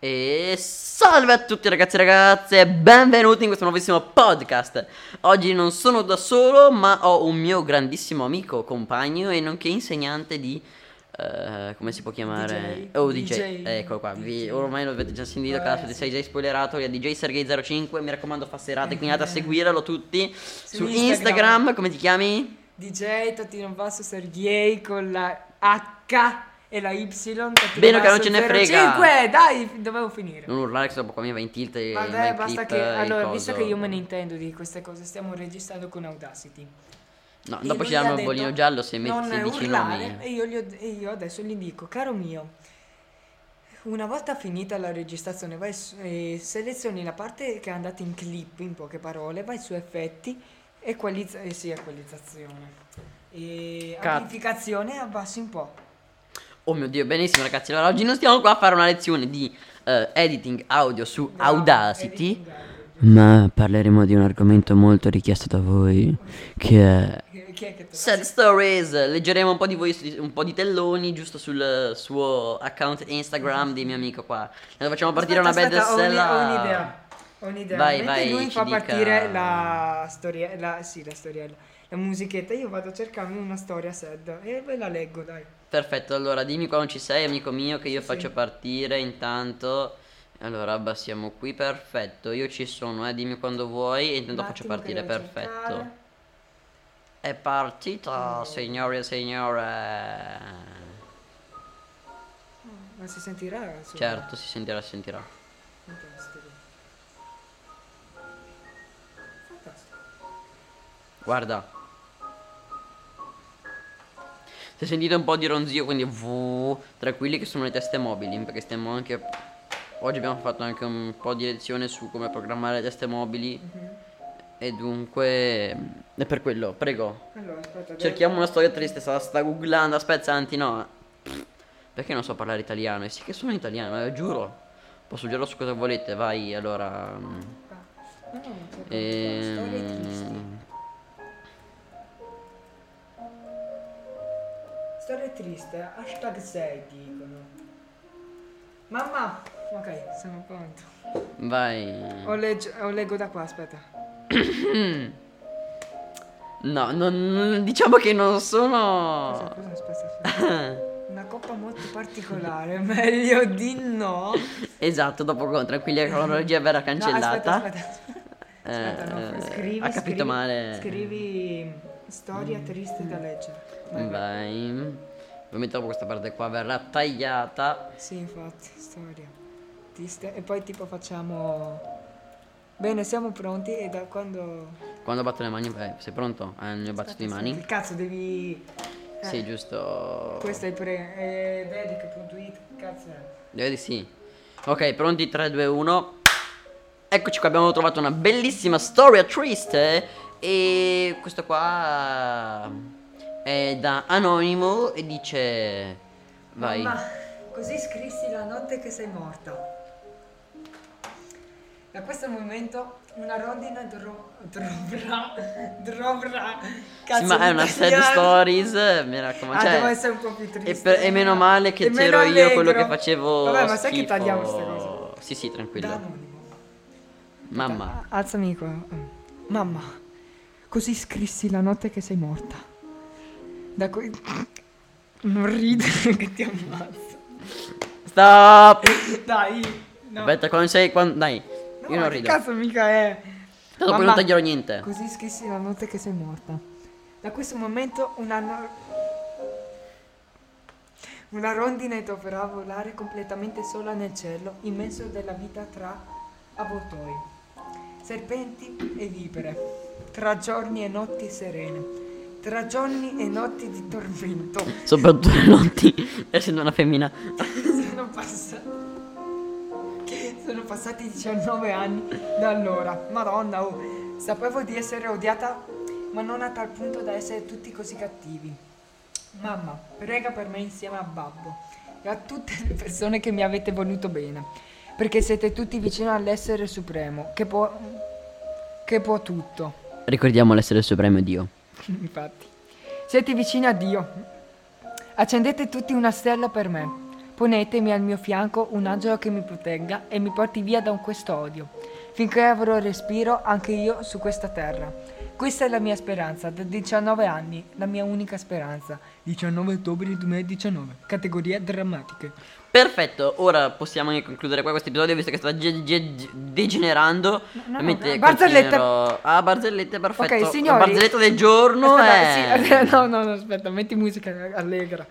E salve a tutti ragazzi e ragazze, benvenuti in questo nuovissimo podcast. Oggi non sono da solo, ma ho un mio grandissimo amico, compagno e nonché insegnante di... eh, come si può chiamare? DJ. Oh, DJ. DJ. Ecco qua, vi- ormai lo avete già sentito, Eh, cazzo, ti sei già spoilerato. È DJ Sergei05, mi raccomando, fa serate, quindi andate a Eh. seguirlo tutti su Instagram. Instagram. Come ti chiami? DJ Totino Basso Sergei con la H e la Y. Bene, che non ce ne frega. 05, dai, dovevo finire. Non urlare che dopo qua mi va in tilt e Vabbè, basta clip, che... Allora, coso. visto che io me ne intendo di queste cose, stiamo registrando con Audacity. No, E dopo ci danno il detto, bollino giallo se metti se dici nomi. E io, gli ho- e io adesso gli dico, caro mio, una volta finita la registrazione, vai su, eh, selezioni la parte che è andata in clip, in poche parole, vai su effetti, equalizza, eh sì, equalizzazione. E Cat- amplificazione e abbassi un po'. Oh mio dio, benissimo ragazzi. Allora, oggi non stiamo qua a fare una lezione di eh, editing audio su Bravo, Audacity. Ma parleremo di un argomento molto richiesto da voi, che è Sad Stories. Leggeremo un po' di voi, un po' di telloni giusto sul suo account Instagram di mio amico qua. Adesso facciamo partire Aspetta, una bella aspetta, ho un- stella. Ho un'idea. Ho un'idea. Vai, Mentre vai, lui fa dica. partire la storia, la, sì, la storiella, la musichetta, io vado a cercarmi una storia sad e ve la leggo, dai. Perfetto, allora dimmi quando ci sei, amico mio, che io Sì, faccio sì. partire intanto. Allora abbassiamo qui, perfetto. Io ci sono, eh, dimmi quando vuoi e intanto faccio partire, perfetto. cercare. È partita, signori e signore. Ma si sentirà? insomma? Certo, si sentirà, si sentirà. Fantastico. Fantastico. Guarda. Se sentite un po' di ronzio, quindi v tranquilli che sono le teste mobili, perché stiamo anche oggi abbiamo fatto anche un po' di lezione su come programmare le teste mobili Mhm. e dunque è per quello, prego. Allora, aspetta. Cerchiamo una storia triste, sta, sta googlando, aspetta, Santi, no. Perché non so parlare italiano? E sì che sono italiano, eh, giuro. Posso giurare su cosa volete, vai, allora. mm, Ah, no, cerco Triste, hashtag 6 dicono. Mamma! Ok, sono pronto. Vai. O, legge- o leggo da qua, aspetta. No, non- non- diciamo che non Cosa, sono. cosa, aspetta, aspetta. Una coppa molto particolare, meglio di no. esatto, dopo con tranquilli la cronologia verrà No, cancellata. aspetta, aspetta. Aspetta, no, Eh, scrivi, ha capito scrivi- male. Scrivi storia triste da leggere. Vai, vai. Ovviamente dopo questa parte qua verrà tagliata. Sì, infatti, storia. Triste. E poi tipo facciamo... Bene, siamo pronti e da quando... Quando batto le mani, vai, sei pronto? Hai il mio battito di mani? Che cazzo devi... eh, Sì, giusto. Questo è il pre... Eh, dedic.it, cazzo è? Direi di sì. Ok, pronti 3, 2, 1. Eccoci qua, abbiamo trovato una bellissima storia triste. E questo qua è da Anonimo e dice... Vai. Mamma, così scrissi la notte che sei morta. Da questo momento una rondine dro- drovrà... drovrà... Cazzo Sì, ma è una sad stories, mi raccomando. Ah, cioè, devo essere un po' più triste. e, per- e meno male che E c'ero io quello che facevo. Vabbè, ma sai che schifo. tagliamo queste cose? Sì, sì, Da tranquillo. Mamma. Ah, Alzami qua. Mamma, così scrissi la notte che sei morta. Da cui... Non ridere che ti ammazzo. Stop! Dai. No. Aspetta, quando sei. Quando... Dai, No, io ma non che rido. cazzo mica è? Dopo Mamma, non taglierò niente. Così scrissi la notte che sei morta. Da questo momento una... no- Una rondine dovrà volare completamente sola nel cielo, immenso della vita tra avvoltoi, serpenti e vipere, tra giorni e notti serene, tra giorni e notti di tormento. Soprattutto le notti, essendo una femmina. Sono passati. Sono passati 19 anni da allora. Madonna, oh, sapevo di essere odiata, ma non a tal punto da essere tutti così cattivi. Mamma, prega per me insieme a Babbo e a tutte le persone che mi avete voluto bene, perché siete tutti vicini all'essere supremo, che può. che può tutto. Ricordiamo l'essere supremo Dio. Infatti. Siete vicini a Dio. Accendete tutti una stella per me. ponetemi al mio fianco un angelo che mi protegga e mi porti via da questo odio. Finché avrò respiro anche io su questa terra. Questa è la mia speranza, da 19 anni, la mia unica speranza. 19 ottobre 2019, categorie drammatiche. Perfetto, ora possiamo anche concludere qua questo episodio visto che sta ge- ge- degenerando. no, Ovviamente barzellette. continuerò- Ah, barzellette, perfetto. Ok, La signori. barzelletta del giorno Aspetta, è... sì, no, no, no, aspetta, metti musica allegra.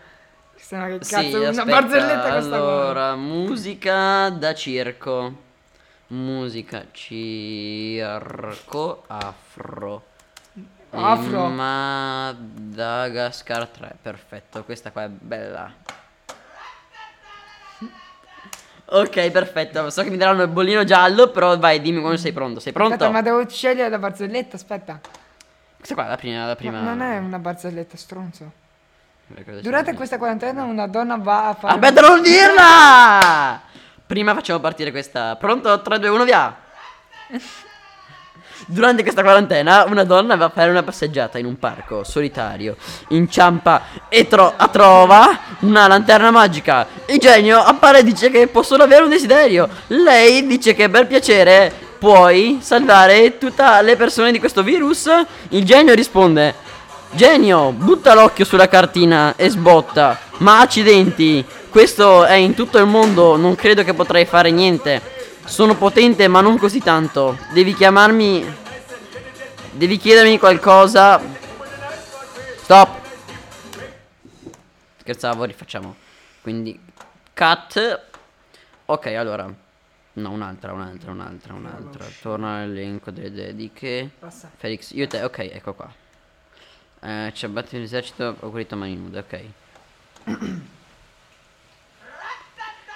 Sennò che Sì, cazzo, una aspetta, barzelletta questa qua. Allora, musica da circo. Musica circo afro. Afro. Madagascar 3, perfetto, questa qua è bella. Ok, perfetto. So che mi daranno il bollino giallo, però vai, dimmi quando sei pronto. Sei pronto? Aspetta, ma devo scegliere la barzelletta, aspetta. Questa qua è la prima. La prima... Ma non è una barzelletta, stronzo. Cosa Durante questa quarantena una donna va a fare... Aspetta, non dirla! Prima facciamo partire questa. Pronto? 3, 2, 1, via! Durante questa quarantena una donna va a fare una passeggiata in un parco solitario, inciampa e tro- trova una lanterna magica. Il genio appare e dice che può solo avere un desiderio. Lei dice che per piacere puoi salvare tutte le persone di questo virus. Il genio risponde: Genio, butta l'occhio sulla cartina e sbotta. Ma accidenti, questo è in tutto il mondo, non credo che potrei fare niente. Sono potente ma non così tanto. Devi chiamarmi... Devi chiedermi qualcosa. Stop. Scherzavo, rifacciamo. Quindi... Cut. Ok, allora. No, un'altra, un'altra, un'altra, un'altra. Torna all'elenco delle dediche. Passa. Felix, io te, ok, ecco qua. Eh, c'è battito l'esercito, ho guarito mani nude, ok.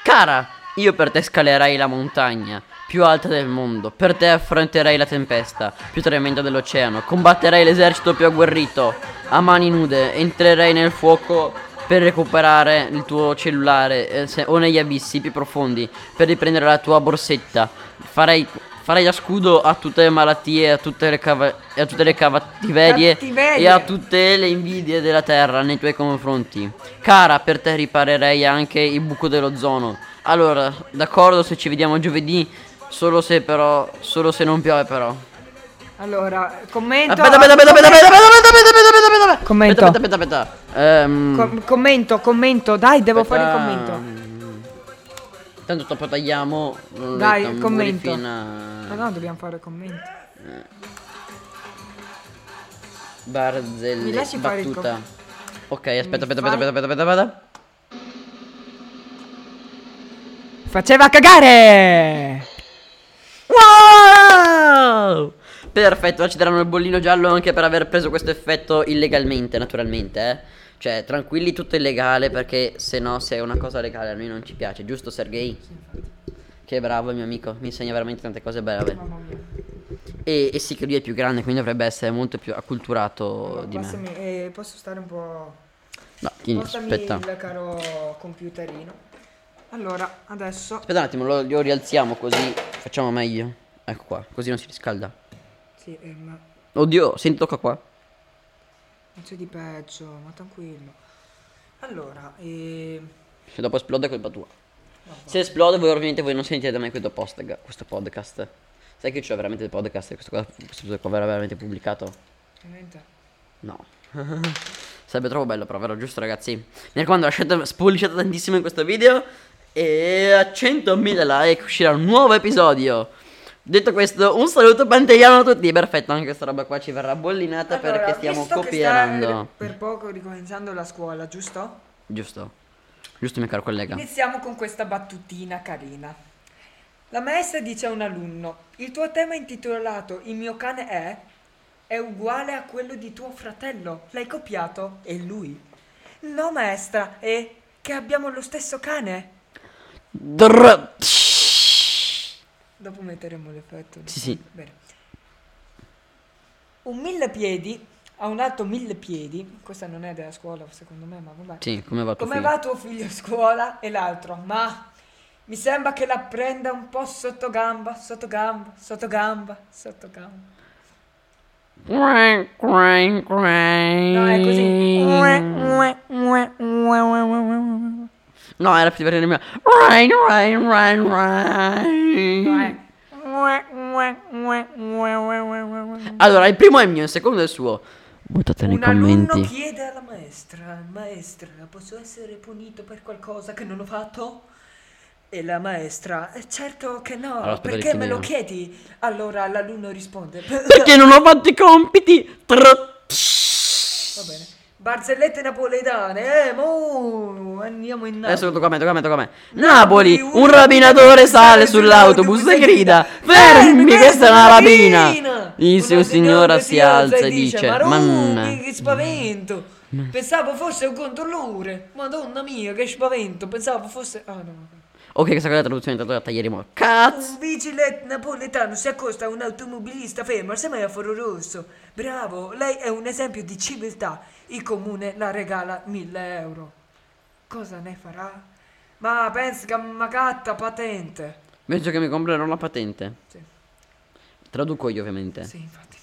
Cara, io per te scalerei la montagna più alta del mondo. Per te affronterei la tempesta più tremenda dell'oceano. Combatterei l'esercito più agguerrito a mani nude. Entrerei nel fuoco per recuperare il tuo cellulare eh, se- o negli abissi più profondi per riprendere la tua borsetta. Farei, farei da scudo a tutte le malattie, a tutte le, cava- e a tutte le cattiverie e a tutte le invidie della terra nei tuoi confronti. Cara, per te riparerei anche il buco dell'ozono. Allora, d'accordo se ci vediamo giovedì, solo se però, solo se non piove però. Allora, commento... Aspetta, aspetta, aspetta, aspetta, aspetta, aspetta, aspetta, aspetta, aspetta, aspetta, aspetta. Commento. Aspetta, aspetta, aspetta, aspetta. Ehm, Com- commento, commento, dai, devo fare il aspetta. commento. Tanto dopo tagliamo. non Dai, commento. muri fino a- Ma no, dobbiamo fare il commento. Barzelle. Mi lasci fare battuta. com- Ok, aspetta, aspetta, fai- aspetta, aspetta, aspetta, aspetta. Faceva cagare! Wow! Perfetto, ora ci daranno il bollino giallo anche per aver preso questo effetto illegalmente, naturalmente, eh. Cioè, tranquilli, tutto illegale perché se no, se è una cosa legale a noi non ci piace, giusto Sergei? Che bravo il mio amico, mi insegna veramente tante cose mia. E, e sì che lui è più grande, quindi dovrebbe essere molto più acculturato di me. Passami, eh, posso stare un po'... No, tieni, Portami aspetta. il caro computerino. Allora, adesso... Aspetta un attimo, lo, lo rialziamo così facciamo meglio. Ecco qua, così non si riscalda. Sì, eh, ma Oddio, senti, tocca qua. Non c'è di peggio, ma tranquillo. Allora, eh... Se dopo esplode è colpa tua. Se esplode voi ovviamente voi non sentite mai questo, post, questo podcast. Sai che c'è veramente il podcast e questo qua, questo qua verrà veramente pubblicato? Ovviamente. No. Sarebbe troppo bello però, vero? Giusto ragazzi? Mi raccomando lasciate, spolliciate tantissimo in questo video e a 100.000 like uscirà un nuovo episodio. Detto questo, un saluto pantegliano a tutti. Perfetto, anche questa roba qua ci verrà bollinata Allora, perché stiamo stai per poco ricominciando la scuola, giusto? Giusto. Giusto mio caro collega. Iniziamo con questa battutina carina. La maestra dice a un alunno: Il tuo tema intitolato Il mio cane è è uguale a quello di tuo fratello. L'hai copiato? E lui: No, maestra, è che abbiamo lo stesso cane. Drrr. Dopo metteremo l'effetto. Sì, sì. Bene. Un mille piedi ha un altro mille piedi. Questa non è della scuola, secondo me, ma vabbè. Sì, come va tuo Come figlio? va tuo figlio a scuola? E l'altro, ma mi sembra che la prenda un po' sotto gamba, sotto gamba, sotto gamba, sotto gamba. No, è così. No, era più divertente il mio. Allora, il primo è mio, il secondo è il suo. Votate nei Un alunno commenti. chiede alla maestra, maestra, posso essere punito per qualcosa che non ho fatto? E la maestra, "Eh, certo che no, Allora, aspetta, perché me lo chiedi? Allora l'alunno risponde, Perché non ho fatto i compiti? Trrr. va bene. Barzellette napoletane, eh, mo andiamo in Adesso Napoli. tocca a me, tocca a me, tocca a me. Napoli, un rapinatore sale sull'autobus e grida: Fermi, questa è una rapina! Disse un signore si alza e dice. Manna. che spavento! Pensavo fosse un controllore. Madonna mia, che spavento! Pensavo fosse. Ah no. Ok, questa è la traduzione tradotta ieri mo. Cazzo! Un vigile napoletano si accosta a un automobilista fermo al semaforo rosso. Bravo, lei è un esempio di civiltà. Il comune la regala 1000 euro. Cosa ne farà? Ma pensa che magatta patente. Penso che mi comprerò la patente. Sì, Traduco io, ovviamente. sì, infatti.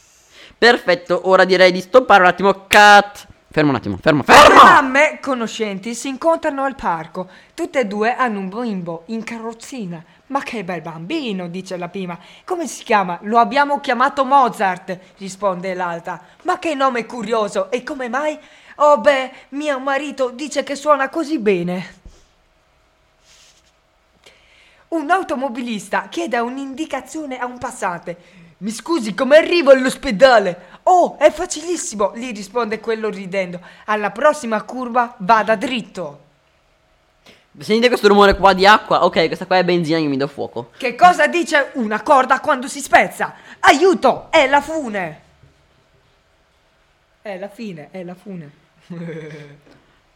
Perfetto, ora direi di stoppare un attimo. Cut! Fermo un attimo, fermo, fermo! mamme conoscenti si incontrano al parco. Tutte e due hanno un bimbo in carrozzina. Ma che bel bambino, dice la prima. Come si chiama? Lo abbiamo chiamato Mozart, risponde l'altra. Ma che nome curioso! E come mai? Oh beh, mio marito dice che suona così bene. Un automobilista chiede un'indicazione a un passante. Mi scusi, come arrivo all'ospedale? Oh, è facilissimo, gli risponde quello ridendo. Alla prossima curva vada dritto. Sentite questo rumore qua di acqua? Ok, questa qua è benzina che mi do fuoco. Che cosa dice una corda quando si spezza? Aiuto, è la fune. È la fine, è la fune.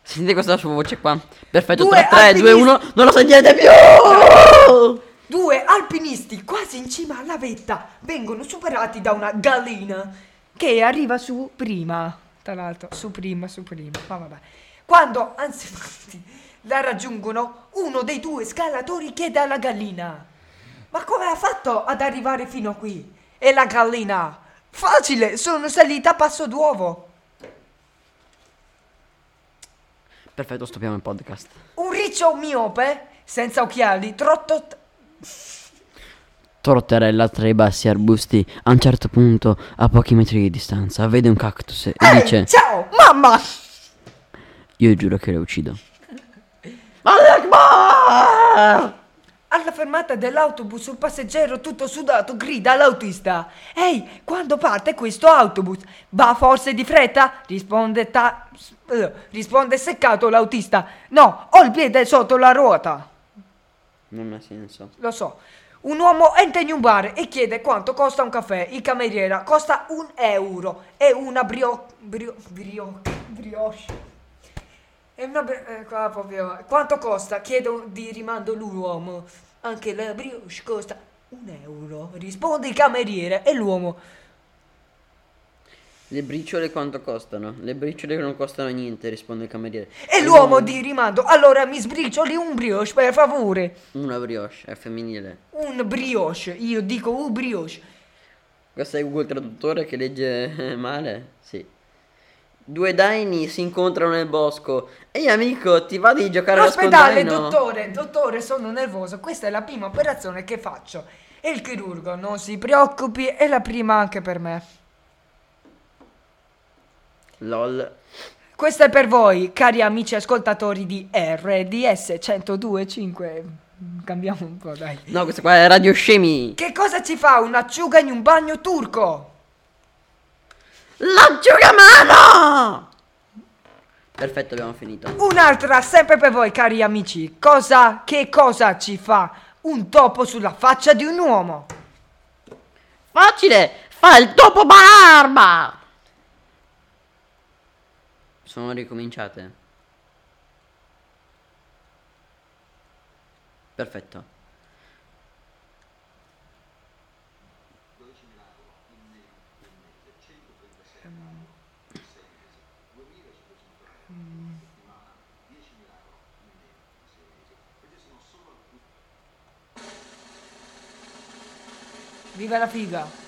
Sentite questa sua voce qua. Perfetto, Due 3, 3, 2, alpinisti- 1. Non lo sentite più! Due alpinisti quasi in cima alla vetta vengono superati da una gallina che arriva su prima. Tra l'altro, su prima, su prima. Ma vabbè. Quando ansiati la raggiungono, uno dei due scalatori chiede alla gallina: Ma come ha fatto ad arrivare fino a qui? E la gallina: Facile, sono salita a passo d'uovo. Perfetto, stoppiamo il podcast. Un riccio miope, senza occhiali, trotto. Torterella tra i bassi arbusti, a un certo punto, a pochi metri di distanza, vede un cactus e Ehi, dice: ciao, mamma! Io giuro che lo uccido. Alla fermata dell'autobus un passeggero tutto sudato grida all'autista Ehi, quando parte questo autobus? Va forse di fretta? Risponde, ta- eh, risponde seccato l'autista No, ho il piede sotto la ruota Non ha senso. Lo so Un uomo entra in un bar e chiede quanto costa un caffè Il cameriera costa un euro E una brio... brio... brio... brioche è una bri- eh, qua proprio. Quanto costa? Chiedo di rimando l'uomo. Anche la brioche costa un euro. Risponde il cameriere e l'uomo. Le briciole quanto costano? Le briciole non costano niente, risponde il cameriere. E l'uomo di rimando. Allora mi sbricioli un brioche, per favore. Una brioche, è femminile. Un brioche. Io dico un brioche. Questo è Google Traduttore che legge eh, male? Sì. Due daini si incontrano nel bosco. Ehi amico, ti va di giocare a L'ospedale, nascondaino? dottore, dottore, sono nervoso. Questa è la prima operazione che faccio. E il chirurgo, non si preoccupi, è la prima anche per me. LOL. Questo è per voi, cari amici ascoltatori di RDS 1025. Cambiamo un po', dai. No, questa qua è Radio Scemi. Che cosa ci fa un'acciuga in un bagno turco? L'asciugamano! Perfetto, abbiamo finito. Un'altra sempre per voi, cari amici. Cosa, che cosa ci fa un topo sulla faccia di un uomo? Facile! Fa il topo barba! Sono ricominciate. Perfetto. Viva la figa!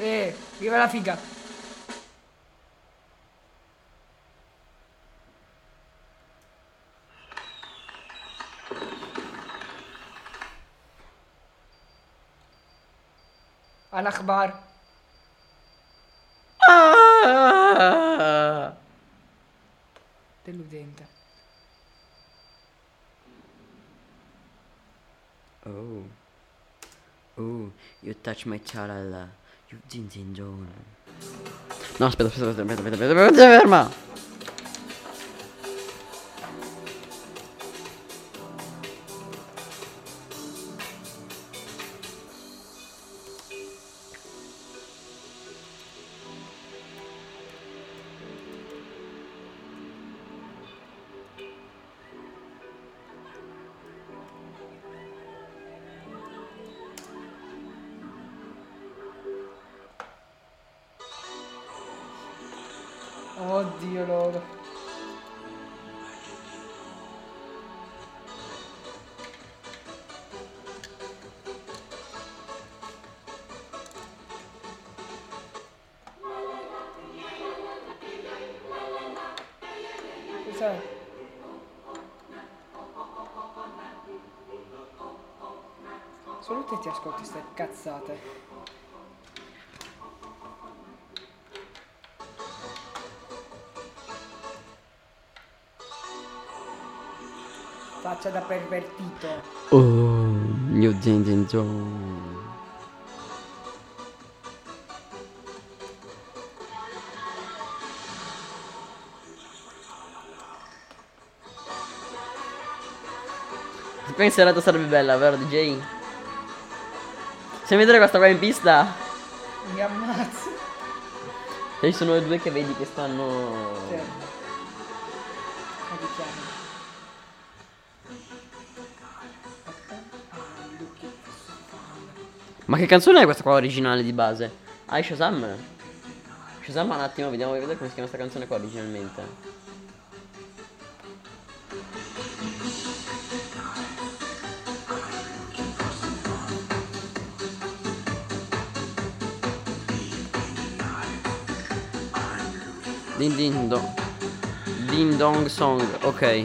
Sí, viva la finca. الأخبار قلتلك ده إمتى Oh. Oh, you touch my chalala. Zin zin zon. No, aspetta, aspetta, aspetta, aspetta, aspetta, aspetta, aspetta, ferma. Oddio loro. Faccia da pervertito. Oh, you zin zin zon. Secondo in serata sarebbe bella, vero DJ? Se vedere questa qua in pista Mi ammazzo. Ci sono le due che vedi che stanno Cioè. Ma Ma che canzone è questa qua originale di base? Ah, è Shazam? Shazam un attimo, vediamo vedere come si chiama questa canzone qua originalmente. Din din dong. Din dong song, ok.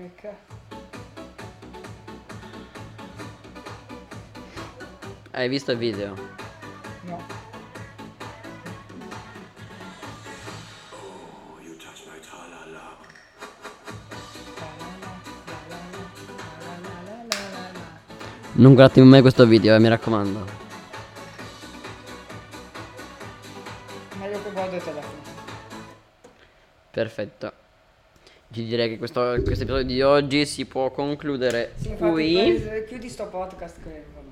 Che cazzo? Hai visto il video? No. Non guardate mai questo video, eh, mi raccomando. Meglio che guardo il telefono. Perfetto. Ci direi che questo, questo episodio di oggi si può concludere Sì, infatti, qui. poi- chiudi sto podcast che vabbè.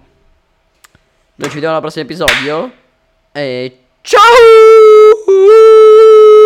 Noi ci vediamo al prossimo episodio. E ciao!